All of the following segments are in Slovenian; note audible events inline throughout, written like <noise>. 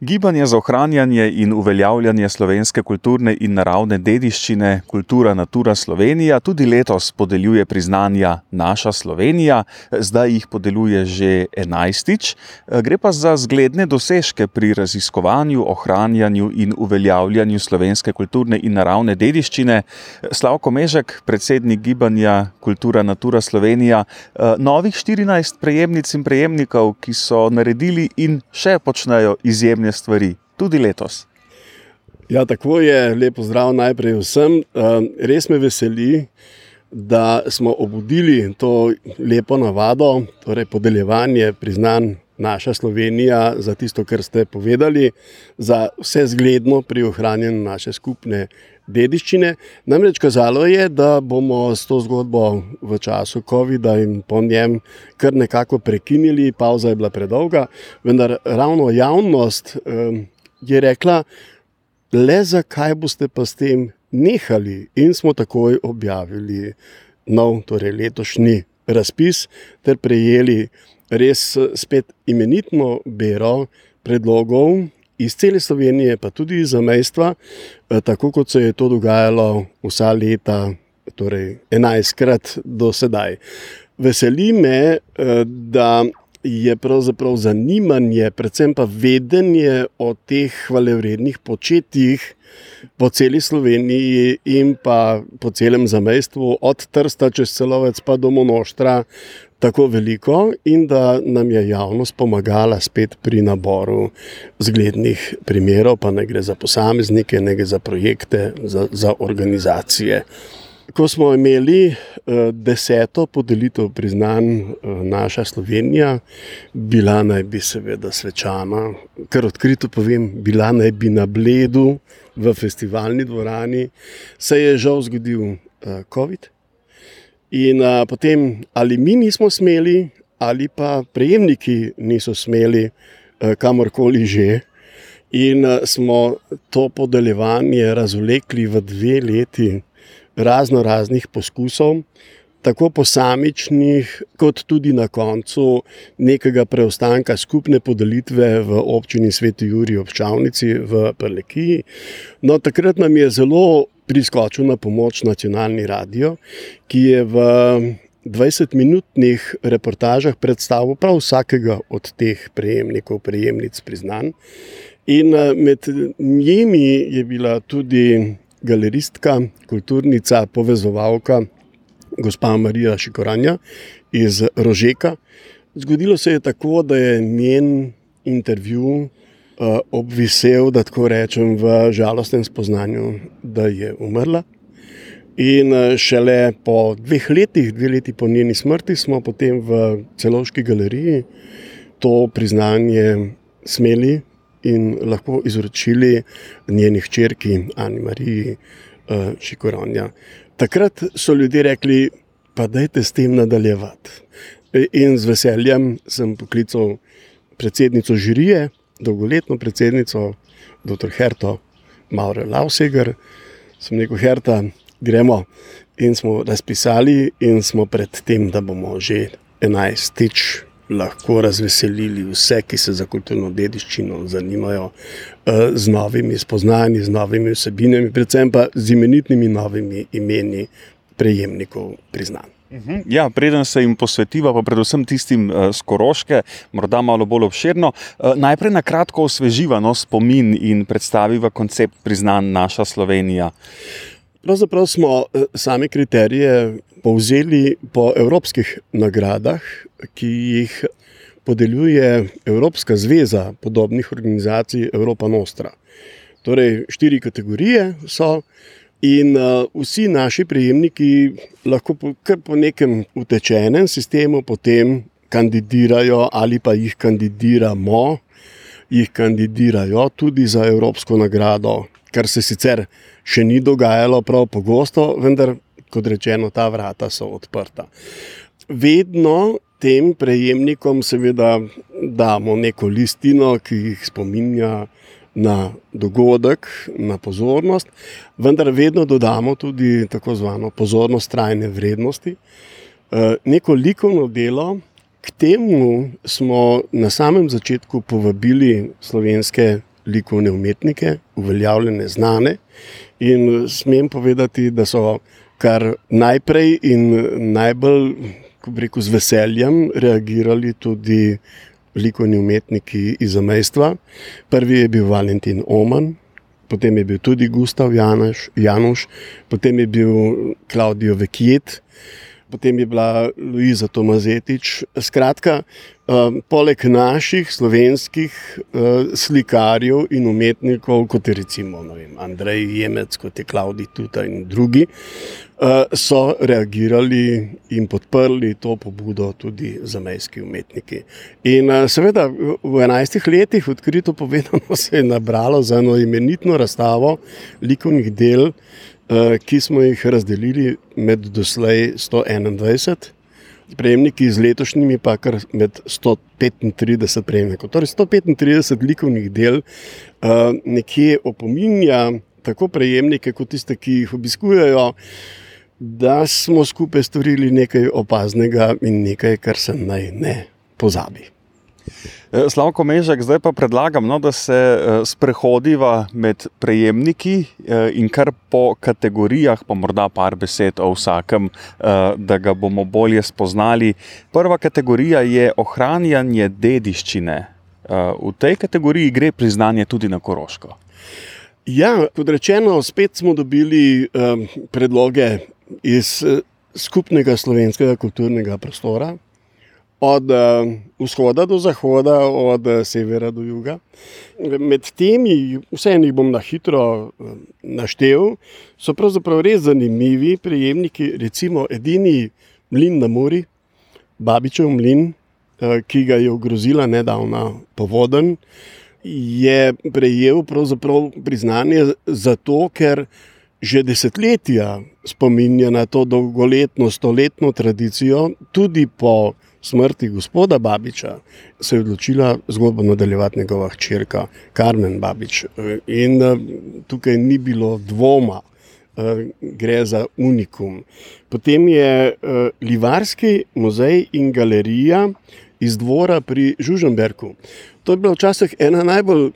Gibanje za ohranjanje in uveljavljanje slovenske kulturne in naravne dediščine Kultura Natura Slovenija tudi letos podeljuje priznanja Naša Slovenija, zdaj jih podeljuje že enajstič. Gre pa za zgledne dosežke pri raziskovanju, ohranjanju in uveljavljanju slovenske kulturne in naravne dediščine. Slavko Mežek, predsednik gibanja Kultura Natura Slovenija, novih 14 prejemnic in prejemnikov, ki so naredili in še počnejo izjemne stvari, tudi letos. Ja, tako je, lepo zdrav najprej vsem. Ehm, res me veseli, da smo obudili to lepo navado, torej podeljevanje priznanj naša Slovenija za tisto, kar ste povedali, za vse zgledno pri ohranjanju naše skupne dediščine. Namreč kazalo je, da bomo s to zgodbo v času COVID-a in po njem kar nekako prekinili, pauza je bila predolga, vendar ravno javnost um, je rekla, le zakaj boste pa s tem nehali, in smo takoj objavili nov, torej letošnji razpis, ter prejeli res spet imenitno bero predlogov iz cele Slovenije, pa tudi iz zamejstva, eh, tako kot se je to dogajalo vsa leta, torej 11krat do sedaj. Veseli me, eh, da je pravzaprav zanimanje, predvsem pa vedenje o teh hvalevrednih početjih po celi Sloveniji in pa po celem zamejstvu, od Trsta čez celovec pa do Monoštra, tako veliko in da nam je javnost pomagala spet pri naboru zglednih primerov, pa ne gre za posameznike, ne gre za projekte, za, za organizacije. Ko smo imeli uh, deseto podelitev priznanj uh, naša Slovenija, bila naj bi seveda svečana, kar odkrito povem, bila naj bi na bledu v festivalni dvorani, se je žal zgodil uh, COVID. In uh, potem ali mi nismo smeli, ali pa prejemniki niso smeli, uh, kamorkoli že. In uh, smo to podeljevanje razvlekli v dve leti razno raznih poskusov, tako posamičnih, kot tudi na koncu nekega preostanka skupne podelitve v občini Sveti Juri občavnici v Prlekiji. No, takrat nam je zelo priskočil na pomoč nacionalni radio, ki je v 20-minutnih reportažah predstavil prav vsakega od teh prejemnikov, prejemnic priznanj. In eh, med njimi je bila tudi galeristka, kulturnica, povezovalka, gospa Marija Šikoranja iz Rožeka. Zgodilo se je tako, da je njen intervju obvisel, da tako rečem, v žalostnem spoznanju, da je umrla. In uh, šele po dveh letih, dve leti po njeni smrti, smo potem v celoški galeriji to priznanje smeli in lahko izročili njeni hčerki Ani Mariji uh, Šikoronja. Takrat so ljudje rekli, pa dajte s tem nadaljevati. In z veseljem sem poklical predsednico žirije, dolgoletno predsednico, dr. Herto Mauro Lauseger. Sem rekel, Herta, gremo. In smo razpisali, in smo pred tem, da bomo že enajstič lahko razveselili vse, ki se za kulturno dediščino zanimajo, eh, z novimi spoznanji, z novimi vsebinami, predvsem pa z imenitnimi novimi imeni prejemnikov priznanj. Mhm. Ja, preden se jim posvetiva, pa predvsem tistim uh, skoroške, morda malo bolj obširno, uh, najprej na kratko osveživa no, spomin in predstaviva koncept priznanj naša Slovenija. Pravzaprav smo same kriterije povzeli po evropskih nagradah, ki jih podeljuje Evropska zveza podobnih organizacij Evropa Nostra. Torej, štiri kategorije so. In uh, vsi naši prejemniki lahko po, po nekem utečenem sistemu potem kandidirajo, ali pa jih kandidiramo, jih kandidirajo tudi za Evropsko nagrado, kar se sicer še ni dogajalo prav pogosto, vendar, kot rečeno, ta vrata so odprta. Vedno tem prejemnikom, seveda, damo neko listino, ki jih spominja na dogodek, na pozornost, vendar vedno dodamo tudi tako zvano pozornost trajne vrednosti. Eh, neko likovno delo, K temu smo na samem začetku povabili slovenske likovne umetnike, uveljavljene, znane. In smem povedati, da so kar najprej in najbolj, ko rekel, z veseljem reagirali tudi likovni umetniki iz zamejstva. Prvi je bil Valentin Oman, potem je bil tudi Gustav Janoš, Januš, potem je bil Klaudijo Vekjet potem je bila Luiza Tomazetič. Skratka, um, poleg naših slovenskih uh, slikarjev in umetnikov, kot je recimo vem, Andrej Jemec, kot je Klaudij Tuta in drugi, uh, so reagirali in podprli to pobudo tudi zamejski umetniki. In uh, seveda v enajstih letih, odkrito povedano, <laughs> se je nabralo za eno imenitno razstavo likovnih del. Eh, ki smo jih razdelili med doslej 121 prejemniki, z letošnjimi pa kar med 135 prejemnikov. Torej 135 likovnih del eh, nekje opominja tako prejemnike, kot tiste, ki jih obiskujejo, da smo skupaj storili nekaj opaznega in nekaj, kar se naj ne pozabi. Eh, Slavko Mežek, zdaj pa predlagam, no, da se eh, sprehodiva med prejemniki eh, in kar po kategorijah, pa morda par besed o vsakem, da ga bomo bolje spoznali. Prva kategorija je ohranjanje dediščine. V tej kategoriji gre priznanje tudi na Koroško. Ja, kot rečeno, spet smo dobili um, predloge iz skupnega slovenskega kulturnega prostora, od uh, vzhoda do zahoda, od uh, severa do juga. Med temi, vseeno jih bom na hitro uh, naštel, so pravzaprav res zanimivi prejemniki, recimo edini mlin na Muri, Babičev mlin, ki ga je ogrozila nedavna povoden, je prejel priznanje zato, ker. Že desetletja spominja na to dolgoletno, stoletno tradicijo, tudi po smrti gospoda Babiča se je odločila zgodbo nadaljevati njegova hčerka Karmen Babič. In eh, tukaj ni bilo dvoma, eh, gre za unikum. Potem je eh, Livarski muzej in galerija iz dvora pri Žuženberku. To je bila včasih ena najbolj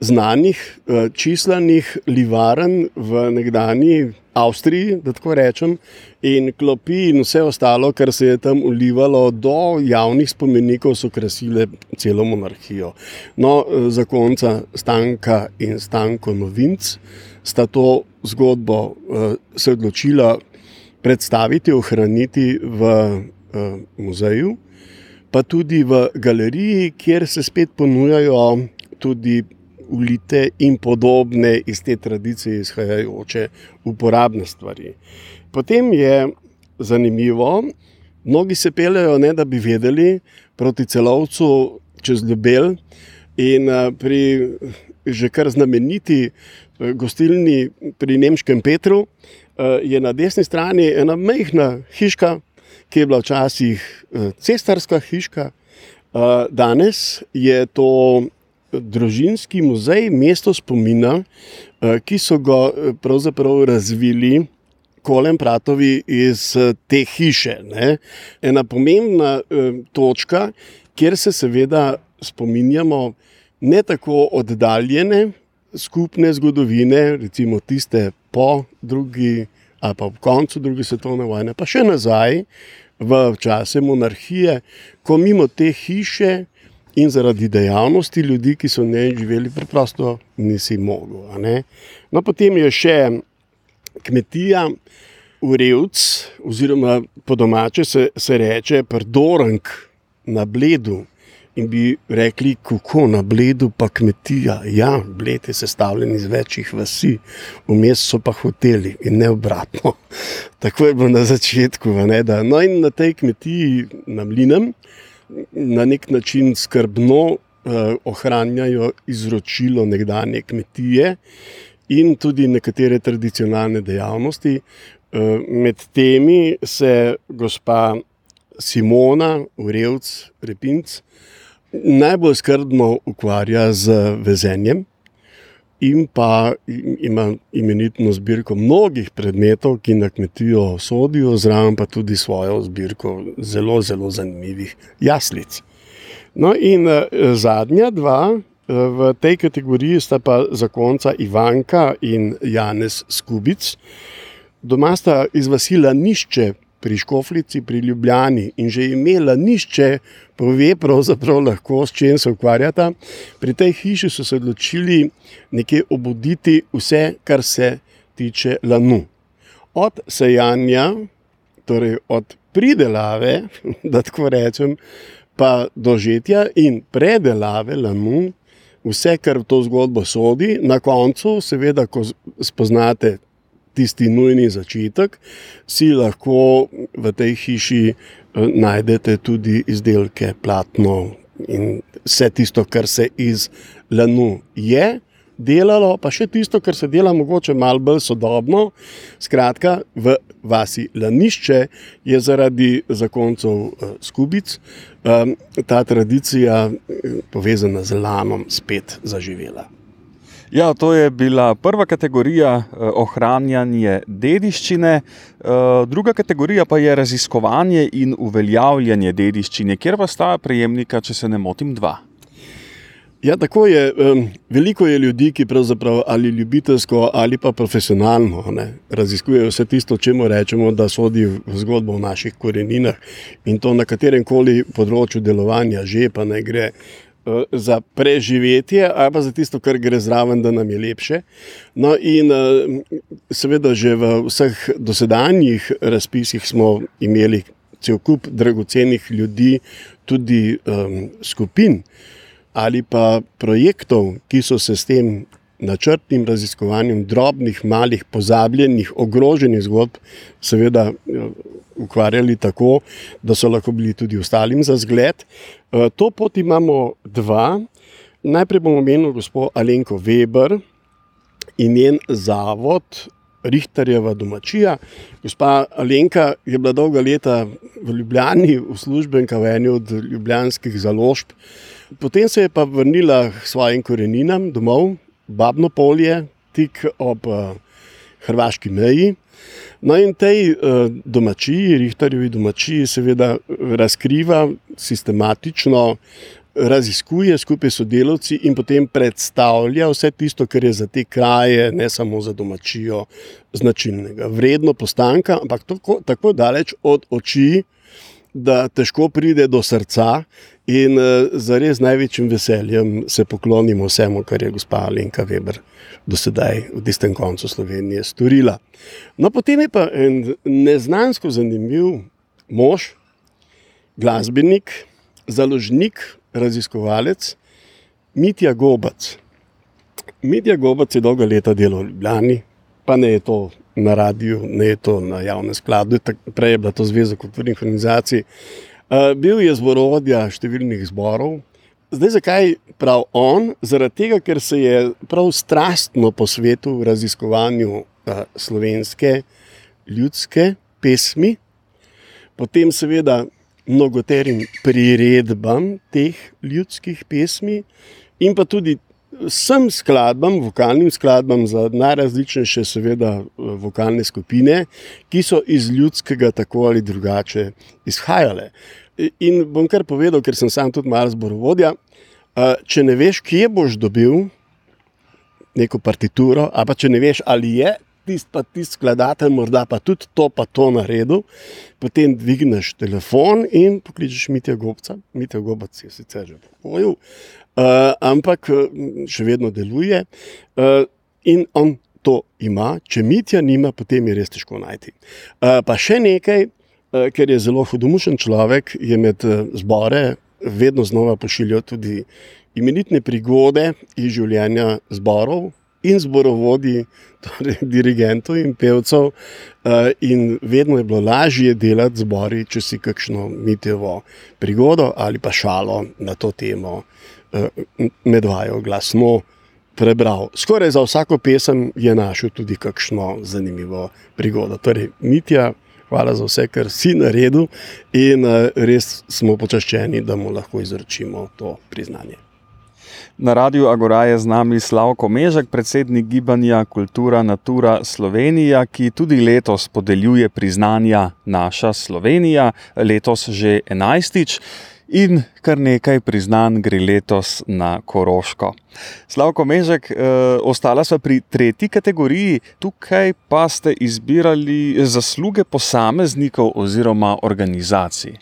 znanih, eh, čislanih livaren v nekdani Avstriji, da tako rečem, in klopi in vse ostalo, kar se je tam ulivalo do javnih spomenikov, so krasile celo monarhijo. No, eh, za konca Stanka in Stanko Novinc sta to zgodbo eh, se odločila predstaviti, ohraniti v muzeju. Pa tudi v galeriji, kjer se spet ponujajo tudi ulite in podobne iz te tradicije izhajajoče uporabne stvari. Potem je zanimivo, mnogi se pelejo, ne da bi vedeli, proti celovcu čez Ljubel in pri že kar znameniti gostilni pri Nemškem Petru je na desni strani ena majhna hiška, ki je bila včasih cestarska hiška. Danes je to družinski muzej, mesto spomina, eh, ki so ga eh, pravzaprav razvili. Kolem Pratovi iz eh, te hiše. Ne? Ena pomembna eh, točka, kjer se seveda spominjamo ne tako oddaljene skupne zgodovine, recimo tiste po drugi ali pa ob koncu druge svetovne vojne, pa še nazaj v čase monarhije, ko mimo te hiše in zaradi dejavnosti ljudi, ki so ne živeli, preprosto nisi mogel. No, potem je še kmetija, urevc, oziroma po domače se, se reče prdorank na bledu. In bi rekli, kako na bledu pa kmetija. Ja, bled je sestavljen iz večjih vasi, vmes so pa hoteli in ne obratno. <laughs> Tako je bilo na začetku. No, in na tej kmetiji, na mlinem, na nek način skrbno eh, ohranjajo izročilo nekdanje kmetije in tudi nekatere tradicionalne dejavnosti. Eh, med temi se gospa Simona, Urevc, Repinc, najbolj skrbno ukvarja z vezenjem. In pa ima imenitno zbirko mnogih predmetov, ki na kmetijo sodijo, zraven pa tudi svojo zbirko zelo, zelo zanimivih jaslic. No, in zadnja dva v tej kategoriji sta pa zakonca Ivanka in Janez Skubic. Doma sta iz Vasila Nišče pri Škoflici, pri Ljubljani in že imela nišče, pove pravzaprav lahko, s čim se ukvarjata. Pri tej hiši so se odločili nekje obuditi vse, kar se tiče lanu. Od sejanja, torej od pridelave, <laughs> da tako rečem, pa do žetja in predelave lanu, vse, kar v to zgodbo sodi, na koncu, seveda, ko spoznate tisti nujni začetek, si lahko v tej hiši eh, najdete tudi izdelke, platno in vse tisto, kar se iz lanu je. Delalo, pa še tisto, kar se dela, mogoče malo bolj sodobno. Skratka, v vasi Lanišče je zaradi zakoncev uh, skubic um, ta tradicija, povezana z lanom, spet zaživela. Ja, to je bila prva kategorija eh, ohranjanje dediščine, eh, druga kategorija pa je raziskovanje in uveljavljanje dediščine, kjer pa sta prejemnika, če se ne motim, dva. Ja, tako je. Veliko je ljudi, ki pravzaprav ali ljubiteljsko ali pa profesionalno ne, raziskujejo vse tisto, čemu rečemo, da sodi v zgodbo o naših koreninah in to na katerem koli področju delovanja, že pa ne gre za preživetje, ali pa za tisto, kar gre zraven, da nam je lepše. No, in eh, seveda, že v vseh dosedanjih razpisih smo imeli cel kup dragocenih ljudi, tudi um, skupin ali pa projektov, ki so se s tem načrtnim raziskovanjem drobnih, malih, pozabljenih, ogroženih zgodb, seveda ukvarjali tako, da so lahko bili tudi ostalim za zgled. Eh, to pot imamo dva. Najprej bomo omenili gospod Alenko Weber in njen zavod. Richterjeva domačija. Gospa Alenka je bila dolga leta v Ljubljani, uslužbenka v eni od ljubljanskih založb. Potem se je pa vrnila k svojim koreninam domov, Babno polje, tik ob uh, hrvaški meji. No, in tej uh, domačiji, Richterjevi domačiji, seveda razkriva sistematično, raziskuje skupaj s sodelavci in potem predstavlja vse tisto, kar je za te kraje, ne samo za domačijo, značilnega. Vredno postanka, ampak tako, tako daleč od oči, da težko pride do srca. In uh, za res največjim veseljem se poklonimo vsemu, kar je gospa Alenka Weber do sedaj v tistem koncu Slovenije storila. No, potem je pa en neznansko zanimiv mož, glasbenik, založnik, raziskovalec Mitja Gobac. Mitja Gobac je dolga leta delal v Ljubljani, pa ne je to na radiju, ne to na javnem skladu, prej je bila to Zveza kulturnih organizacij. Uh, bil je zborovodja številnih zborov. Zdaj, zakaj prav on? Zaradi tega, ker se je prav strastno posvetil raziskovanju uh, slovenske ljudske pesmi, potem seveda mnogoterim priredbam teh ljudskih pesmi in pa tudi vsem skladbam, vokalnim skladbam za najrazličnejše, seveda, vokalne skupine, ki so iz ljudskega tako ali drugače izhajale. In bom kar povedal, ker sem sam tudi malo zborovodja. Če ne veš, kje boš dobil neko partituro, ali pa če ne veš, ali je tisti pa tisti skladatelj, morda pa tudi to, pa to naredil, potem dvigneš telefon in pokličeš Mitja Gobca. Mitja Gobac je sicer že pokojil, ampak še vedno deluje. Uh, in on to ima, če Mitja nima, potem je res težko najti. Uh, pa še nekaj, uh, ker je zelo hudomušen človek, je med zbore vedno znova pošiljal tudi imenitne prigode iz življenja zborov in zborovodji, torej dirigentov in pevcev. In vedno je bilo lažje delati zbori, če si kakšno mitevo prigodo ali pa šalo na to temo uh, medvajo glasno prebral. Skoraj za vsako pesem je našel tudi kakšno zanimivo prigodo. Torej, Mitja, hvala za vse, kar si naredil in uh, res smo počaščeni, da mu lahko izročimo to priznanje. Na radiju Agora je z nami Slavko Mežek, predsednik gibanja Kultura Natura Slovenija, ki tudi letos podeljuje priznanja Naša Slovenija, letos že enajstič. In kar nekaj priznanj gre letos na Koroško. Slavko Mežek, eh, ostala sva pri tretji kategoriji, tukaj pa ste izbirali zasluge posameznikov oziroma organizacij.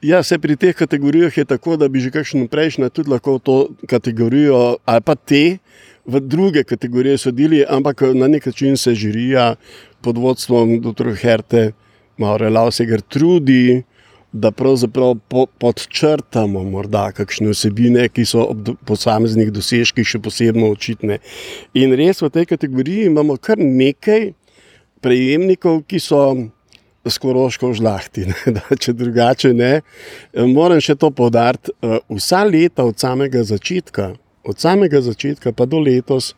Ja, se pri teh kategorijah je tako, da bi že kakšen prejšnji tudi lahko to kategorijo ali pa te v druge kategorije sodili, ampak na nek način se žirija pod vodstvom dr. Herte Maure Lauseger trudi, da pravzaprav po, podčrtamo morda kakšne vsebine, ki so ob posameznih dosežkih še posebno očitne. In res v tej kategoriji imamo kar nekaj prejemnikov, ki so skoroško v žlahti, ne, <laughs> da, če drugače ne. Moram še to povdariti. Eh, vsa leta od samega začetka, od samega začetka pa do letos,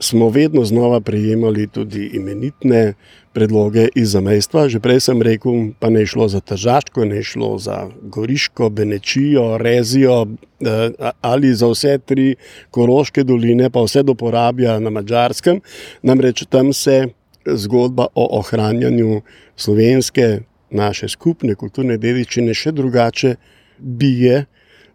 smo vedno znova prejemali tudi imenitne predloge iz zamejstva. Že prej sem rekel, pa ne šlo za Tržaško, ne šlo za Goriško, Benečijo, Rezijo eh, ali za vse tri Koroške doline, pa vse do porabja na Mačarskem. Namreč tam se zgodba o ohranjanju slovenske, naše skupne kulturne dediščine še drugače bije.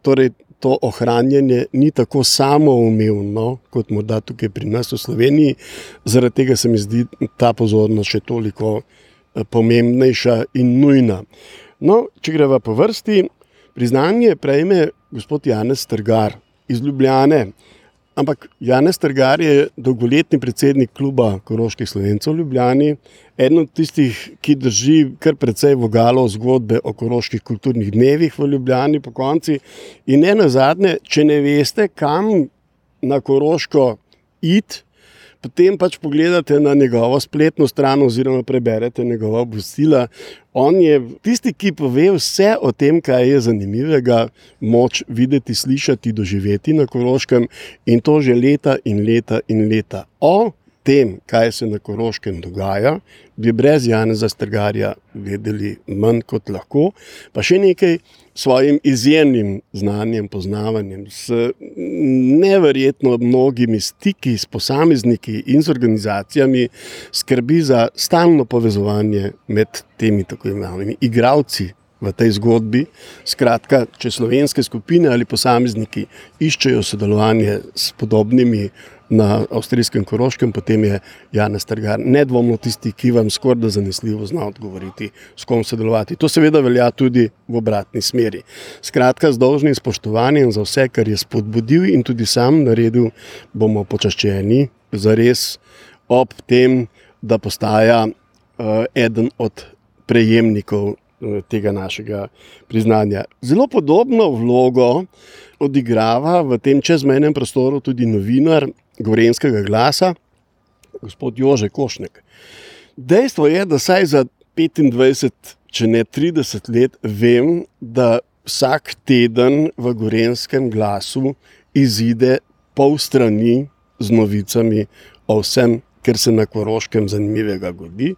Torej, to ohranjanje ni tako samoumevno, kot morda tukaj pri nas v Sloveniji. Zaradi tega se mi zdi ta pozornost še toliko eh, pomembnejša in nujna. No, če greva po vrsti, priznanje prejme gospod Janez Trgar iz Ljubljane. Ampak Janez Trgar je dolgoletni predsednik kluba Koroških slovencev v Ljubljani, eden od tistih, ki drži kar precej vogalo zgodbe o koroških kulturnih dnevih v Ljubljani po konci. In ne na zadnje, če ne veste, kam na Koroško iti, potem pač pogledate na njegovo spletno stran oziroma preberete njegova obvestila. On je tisti, ki pove vse o tem, kaj je zanimivega, moč videti, slišati, doživeti na Koroškem in to že leta in leta in leta. O tem, kaj se na Koroškem dogaja, bi brez Janeza Strgarja vedeli manj kot lahko. Pa še nekaj svojim izjemnim znanjem, poznavanjem, s neverjetno mnogimi stiki s posamezniki in z organizacijami, skrbi za stalno povezovanje med temi tako imenovanimi igravci. V tej zgodbi, skratka, če slovenske skupine ali posamezniki iščejo sodelovanje s podobnimi na avstrijskem Koroškem, potem je Janez Trgar nedvomno tisti, ki vam skoraj da zanesljivo zna odgovoriti, s kom sodelovati. To seveda velja tudi v obratni smeri. Skratka, z dolžnim spoštovanjem za vse, kar je spodbudil in tudi sam naredil, bomo počaščeni za res ob tem, da postaja uh, eden od prejemnikov uh, tega našega priznanja. Zelo podobno vlogo odigrava v tem čezmejnem prostoru tudi novinar Gorenskega glasa, gospod Jože Košnek. Dejstvo je, da saj za 25, če ne 30 let, vem, da vsak teden v Gorenskem glasu izide pol strani z novicami o vsem, kar se na Koroškem zanimivega godi,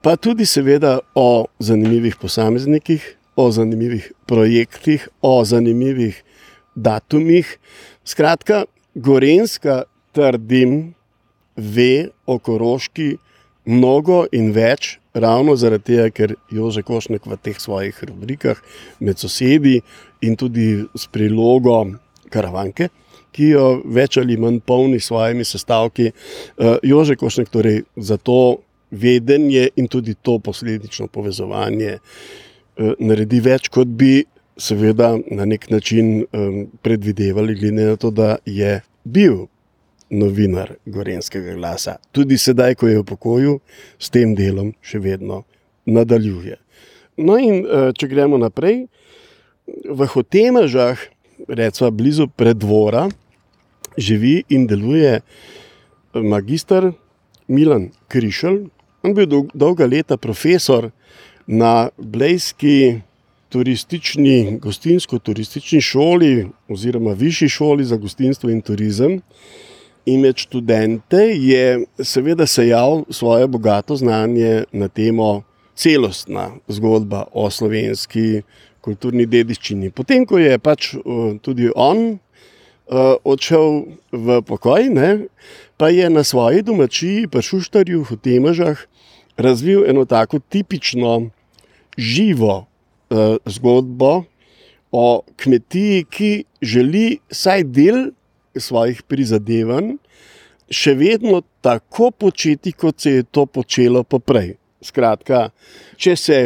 pa tudi seveda o zanimivih posameznikih, o zanimivih projektih, o zanimivih datumih. Skratka, Gorenska, trdim, ve o Koroški mnogo in več, ravno zaradi tega, ker Jože Košnek v teh svojih rubrikah med sosedi in tudi s prilogo Karavanke, ki jo več ali manj polni s svojimi sestavki. Eh, Jože Košnek torej za to vedenje in tudi to posledično povezovanje eh, naredi več, kot bi seveda na nek način um, predvidevali, glede na to, da je bil novinar Gorenskega glasa. Tudi sedaj, ko je v pokoju, s tem delom še vedno nadaljuje. No, in uh, če gremo naprej, v Hotemežah, recimo blizu predvora, živi in deluje magistr Milan Krišelj. On je bil dolga leta profesor na Blejski turistični, gostinsko-turistični šoli, oziroma višji šoli za gostinstvo in turizem. In med študente je seveda sejal svoje bogato znanje na temo celostna zgodba o slovenski kulturni dediščini. Potem, ko je pač tudi on uh, odšel v pokoj, ne, pa je na svoji domačiji, pa šuštarju v Temežah, razvil eno tako tipično živo uh, zgodbo o kmetiji, ki želi vsaj del svojih prizadevanj še vedno tako početi, kot se je to počelo poprej. Skratka, če se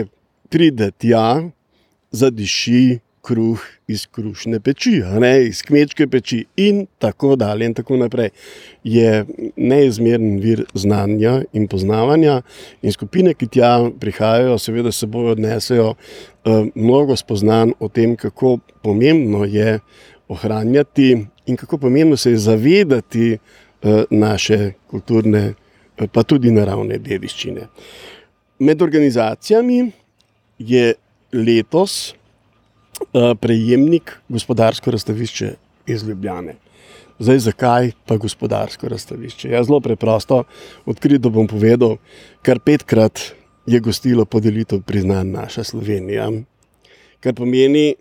pride tja, zadiši kruh iz krušne peči, ne, iz kmečke peči, in tako dalje, in tako naprej. Je neizmeren vir znanja in poznavanja, in skupine, ki tja prihajajo, seveda se bojo odnesejo uh, mnogo spoznanj o tem, kako pomembno je ohranjati in kako pomembno se je zavedati uh, naše kulturne, uh, pa tudi naravne dediščine. Med organizacijami je letos Eh, prejemnik gospodarsko razstavišče iz Ljubljane. Zdaj, zakaj pa gospodarsko razstavišče? Ja, zelo preprosto, odkrito bom povedal, kar petkrat je gostilo podelitev priznanj naša Slovenija. Kar pomeni,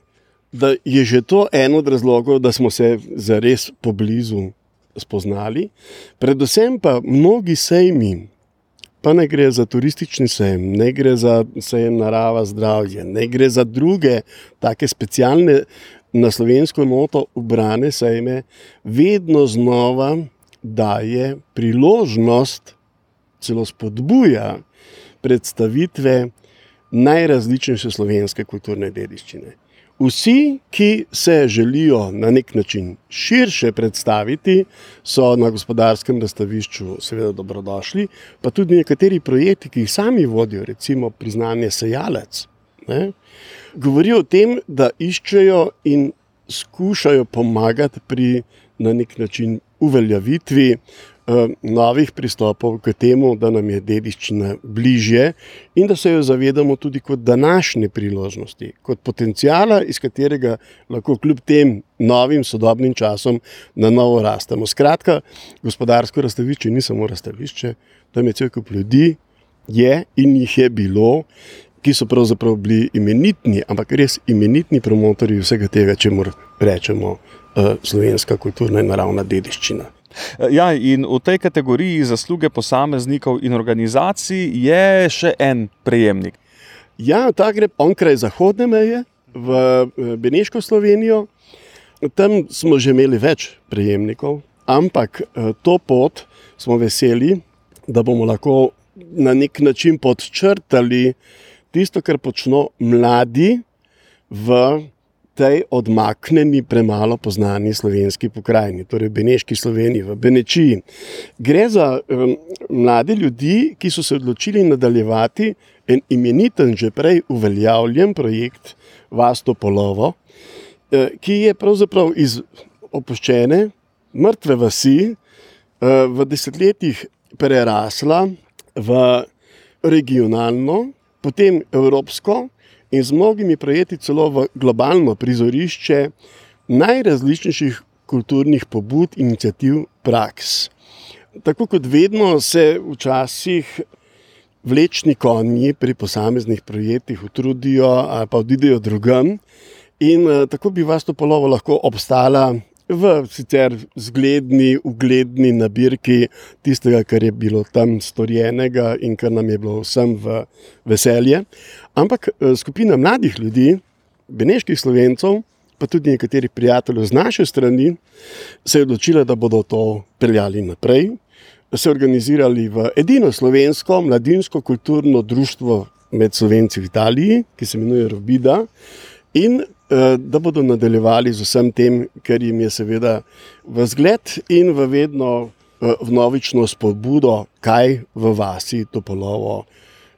da je že to en od razlogov, da smo se zares poblizu spoznali, predvsem pa mnogi sejmi, pa ne gre za turistični sejem, ne gre za sejem narava, zdravje, ne gre za druge take specialne na slovensko noto ubrane sejme, vedno znova daje priložnost, celo spodbuja predstavitve najrazličnejše slovenske kulturne dediščine. Vsi, ki se želijo na nek način širše predstaviti, so na gospodarskem razstavišču seveda dobrodošli, pa tudi nekateri projekti, ki jih sami vodijo, recimo priznanje sejalec, ne, govorijo o tem, da iščejo in skušajo pomagati pri na nek način uveljavitvi novih pristopov k temu, da nam je dediščina bližje in da se jo zavedamo tudi kot današnje priložnosti, kot potencijala, iz katerega lahko kljub tem novim sodobnim časom na novo rastemo. Skratka, gospodarsko razstavišče ni samo razstavišče, tam je cel kup ljudi, je in jih je bilo. Ki so pravzaprav bili imenitni, ampak res imenitni promotori vsega tega, če moramo reči, uh, slovenska kulturna in naravna dediščina. Ja, in v tej kategoriji zasluge posameznikov in organizacij je še en prejemnik. Ja, ta gre onkraj zahodne meje, v Beneško Slovenijo. Tam smo že imeli več prejemnikov, ampak eh, to pot smo veseli, da bomo lahko na nek način podčrtali tisto, kar počnejo mladi v tej odmaknjeni, premalo poznani slovenski pokrajini, torej Beneški Sloveniji, v Benečiji. Gre za um, mlade ljudi, ki so se odločili nadaljevati en imeniten, že prej uveljavljen projekt Vasto Polovo, eh, ki je pravzaprav iz opuščene, mrtve vasi eh, v desetletjih prerasla v regionalno, potem evropsko in z mnogimi projekti celo v globalno prizorišče najrazličnejših kulturnih pobud, inicijativ, praks. Tako kot vedno se včasih vlečni konji pri posameznih projektih utrudijo ali pa odidejo drugam, in eh, tako bi vas to polovo lahko obstala v sicer zgledni, ugledni nabirki tistega, kar je bilo tam storjenega in kar nam je bilo vsem v veselje. Ampak eh, skupina mladih ljudi, beneških slovencov, pa tudi nekaterih prijateljev z naše strani, se je odločila, da bodo to peljali naprej. Se organizirali v edino slovensko mladinsko kulturno društvo med slovenci v Italiji, ki se imenuje Robida, in da bodo nadaljevali z vsem tem, kar jim je seveda v zgled in v vedno eh, vnovično spodbudo, kaj v vasi to polovo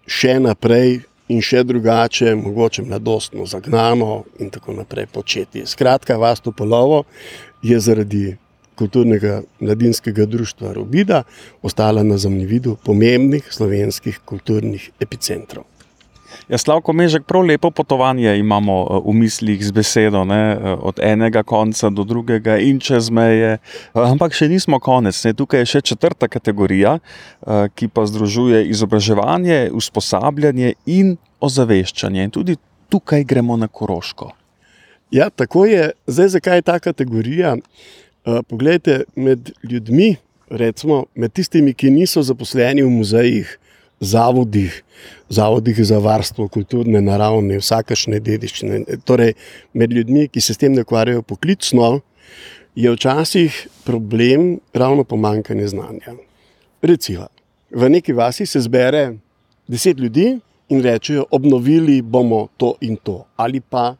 še naprej in še drugače, mogoče mladostno zagnano in tako naprej početi. Skratka, vas to polovo je zaradi kulturnega mladinskega društva Rubida ostala na zemljevidu pomembnih slovenskih kulturnih epicentrov. Ja, Slavko Mežek, prav lepo potovanje imamo eh, v mislih z besedo, ne? Eh, od enega konca do drugega in čez meje. Eh, ampak še nismo konec. Ne? Tukaj je še četrta kategorija, ki pa združuje izobraževanje, usposabljanje in ozaveščanje. In tudi tukaj gremo na Koroško. Ja, tako je. Zdaj, zakaj je ta kategorija? Poglejte, med ljudmi, recimo med tistimi, ki niso zaposleni v muzejih, zavodih, zavodih za varstvo kulturne naravne, vsakašne dediščine, torej med ljudmi, ki se s tem ne ukvarjajo poklicno, je včasih problem ravno pomankanje znanja. Recimo, v neki vasi se zbere deset ljudi in rečejo, obnovili bomo to in to, ali pa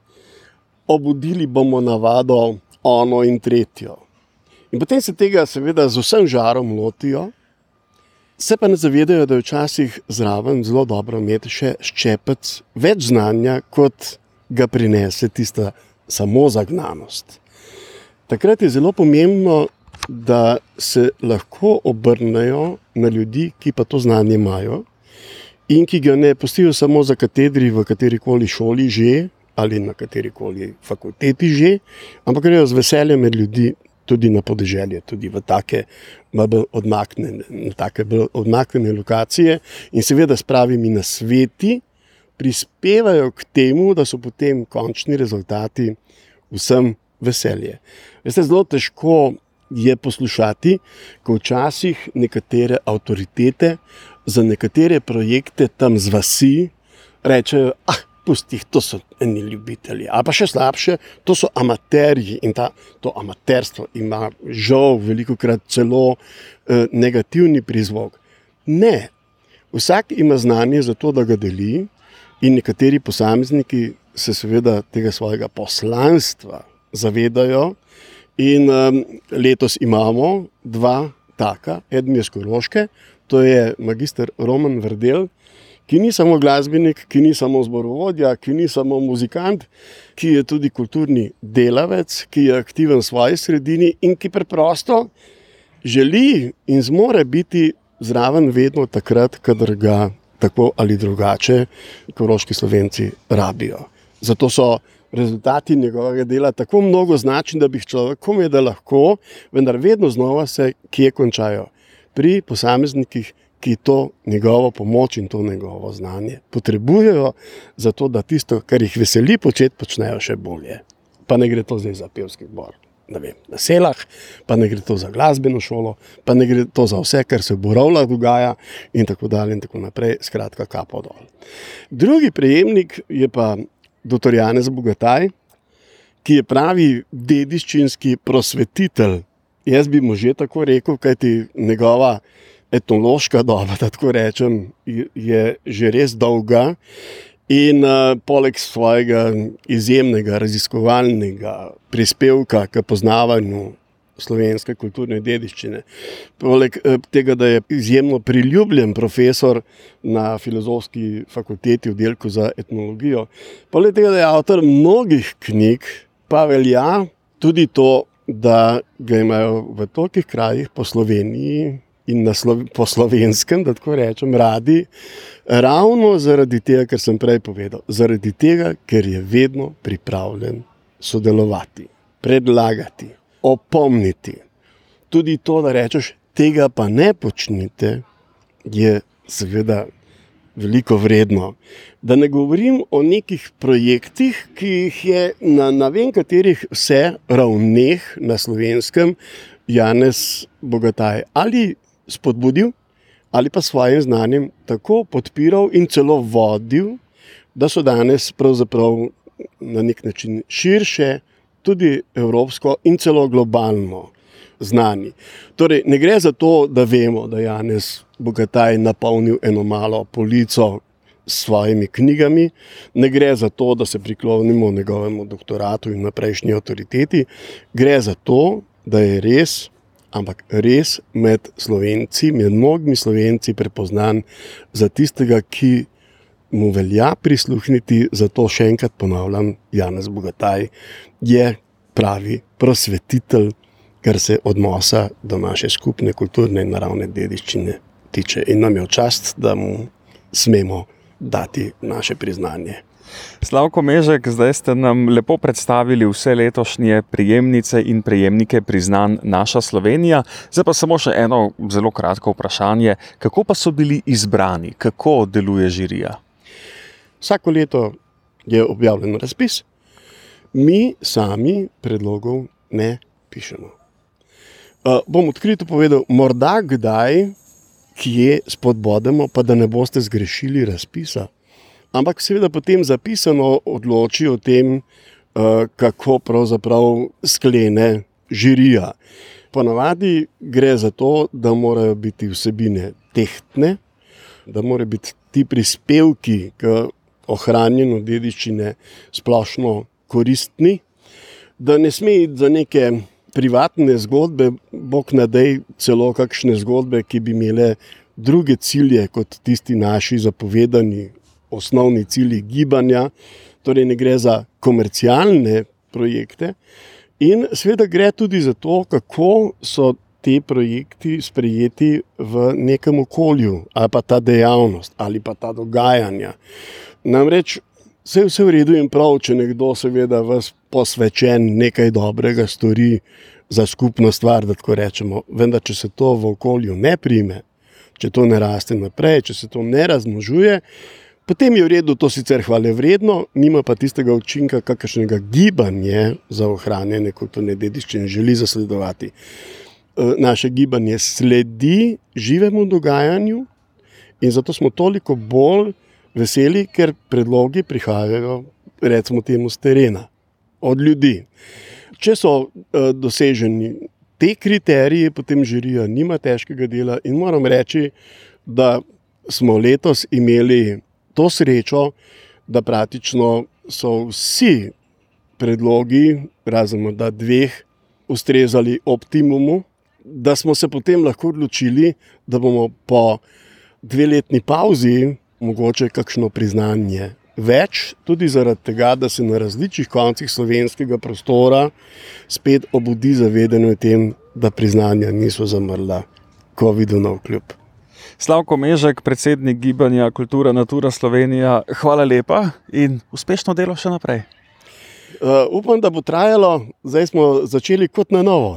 obudili bomo navado ono in tretjo. In potem se tega, seveda, z vsem žarom lotijo, se pa ne zavedajo, da je včasih zraven zelo dobro imeti še ščepec več znanja, kot ga prinese tista samo zagnanost. Takrat je zelo pomembno, da se lahko obrnejo na ljudi, ki pa to znanje imajo in ki ga ne pustijo samo za katedri v kateri koli šoli že ali na kateri koli fakulteti že, ampak grejo z veseljem med ljudi tudi na podeželje, tudi v take bolj odmaknjene, odmaknjene lokacije in seveda s pravimi nasveti prispevajo k temu, da so potem končni rezultati vsem veselje. Veste, zelo težko je poslušati, ko včasih nekatere avtoritete za nekatere projekte tam z vasi rečejo, ah, pusti, to so eni ljubitelji. Ali pa še slabše, to so amaterji in ta, to amaterstvo ima žal veliko krat celo eh, negativni prizvok. Ne, vsak ima znanje za to, da ga deli, in nekateri posamezniki se seveda tega svojega poslanstva zavedajo. In um, letos imamo dva taka, eden je skoroške, to je magistr Roman Verdel, ki ni samo glasbenik, ki ni samo zborovodja, ki ni samo muzikant, ki je tudi kulturni delavec, ki je aktiven v svoji sredini in ki preprosto želi in zmore biti zraven vedno takrat, kadar ga tako ali drugače koroški slovenci rabijo. Zato so rezultati njegovega dela tako mnogo značni, da bi človek komaj da lahko, vendar vedno znova se kje končajo. Pri posameznikih, ki to njegovo pomoč in to njegovo znanje potrebujejo, zato da tisto, kar jih veseli početi, počnejo še bolje. Pa ne gre to zdaj za pevski zbor. Vem, na selah, pa ne gre to za glasbeno šolo, pa ne gre to za vse, kar se v Borovlah dogaja, in tako dalje, in tako naprej, skratka, kapo dol. Drugi prejemnik je pa dr. Janez Bogataj, ki je pravi dediščinski prosvetitelj. Jaz bi mu že tako rekel, kajti njegova etnološka doba, da <laughs> tako rečem, je že res dolga. In uh, poleg svojega izjemnega raziskovalnega prispevka k poznavanju slovenske kulturne dediščine, poleg uh, tega, da je izjemno priljubljen profesor na filozofski fakulteti v delku za etnologijo, poleg tega, da je avtor mnogih knjig, pa velja tudi to, da ga imajo v tolikih krajih po Sloveniji in na slo po slovenskem, da tako rečem, radi, ravno zaradi tega, kar sem prej povedal. Zaradi tega, ker je vedno pripravljen sodelovati, predlagati, opomniti. Tudi to, da rečeš, tega pa ne počnite, je seveda veliko vredno. Da ne govorim o nekih projektih, ki jih je na ne vem katerih vse ravneh na slovenskem Janez Bogataj ali spodbudil ali pa svojim znanjem tako podpiral in celo vodil, da so danes pravzaprav na nek način širše, tudi evropsko in celo globalno znani. Torej, ne gre za to, da vemo, da je Janez Bogataj napolnil eno malo polico s svojimi knjigami, ne gre za to, da se priklonimo njegovemu doktoratu in naprejšnji avtoriteti, gre za to, da je res ampak res med slovenci, med mnogimi slovenci prepoznan za tistega, ki mu velja prisluhniti. Zato še enkrat ponavljam, Janez Bogataj je pravi prosvetitelj, kar se odnosa do naše skupne kulturne in naravne dediščine tiče. In nam je v čast, da mu smemo dati naše priznanje. Slavko Mežek, zdaj ste nam lepo predstavili vse letošnje prijemnice in prejemnike priznanj Naša Slovenija. Zdaj pa samo še eno zelo kratko vprašanje. Kako pa so bili izbrani, kako deluje žirija? Vsako leto je objavljen razpis, mi sami predlogov ne pišemo. Uh, bom odkrito povedal, morda kdaj, kje spodbodemo, pa da ne boste zgrešili razpisa. Ampak seveda potem zapisano odloči o tem, uh, kako pravzaprav sklene žirija. Ponavadi gre za to, da morajo biti vsebine tehtne, da morajo biti ti prispevki k ohranjanju dediščine splošno koristni, da ne sme iti za neke privatne zgodbe, bog nadej celo kakšne zgodbe, ki bi imele druge cilje kot tisti naši zapovedani osnovni cilji gibanja, torej ne gre za komercialne projekte. In seveda gre tudi za to, kako so ti projekti sprejeti v nekem okolju, ali pa ta dejavnost, ali pa ta dogajanja. Namreč vse je vse v redu in prav, če nekdo, seveda, vas posvečen nekaj dobrega stori za skupno stvar, da tako rečemo. Vendar, če se to v okolju ne prime, če to ne raste naprej, če se to ne razmnožuje, potem je v redu, to sicer hvale vredno, nima pa tistega učinka, kakršnega gibanje za ohranjanje kulturne dediščine želi zasledovati. E, naše gibanje sledi živemu dogajanju, in zato smo toliko bolj veseli, ker predlogi prihajajo, recimo, temu z terena, od ljudi. Če so uh, doseženi ti kriteriji, potem žirija nima težkega dela. In moram reči, da smo letos imeli to srečo, da praktično so vsi predlogi, razen da dveh, ustrezali optimumu. Da smo se potem lahko odločili, da bomo po dveletni pauzi mogoče kakšno priznanje. Več tudi zaradi tega, da se na različnih koncih slovenskega prostora spet obudi zavedanje o tem, da priznanja niso zamrla, ko vidijo na vkljub. Slavko Mežek, predsednik gibanja Kultura Natura Slovenija, hvala lepa in uspešno delo še naprej. Uh, upam, da bo trajalo, zdaj smo začeli kot na novo.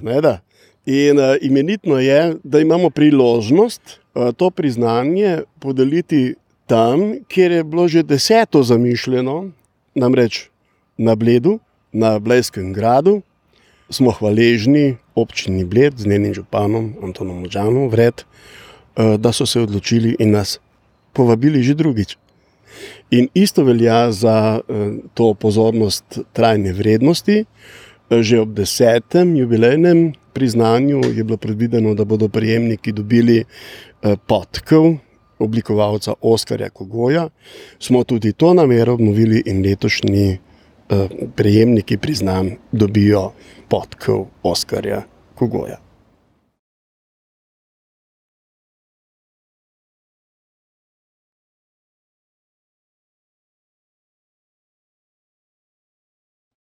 In uh, imenitno je, da imamo priložnost uh, to priznanje podeliti tam, kjer je bilo že deseto zamišljeno, namreč na Bledu, na Blejskem gradu, smo hvaležni občini Bled z njenim županom Antonom Možanom, vred, da so se odločili in nas povabili že drugič. In isto velja za eh, to pozornost trajne vrednosti. Eh, že ob desetem jubilejnem priznanju je bilo predvideno, da bodo prejemniki dobili podkov, oblikovalca Oskarja Kogoja, smo tudi to namero obnovili in letošnji eh, prejemniki priznanj dobijo podkov Oskarja Kogoja.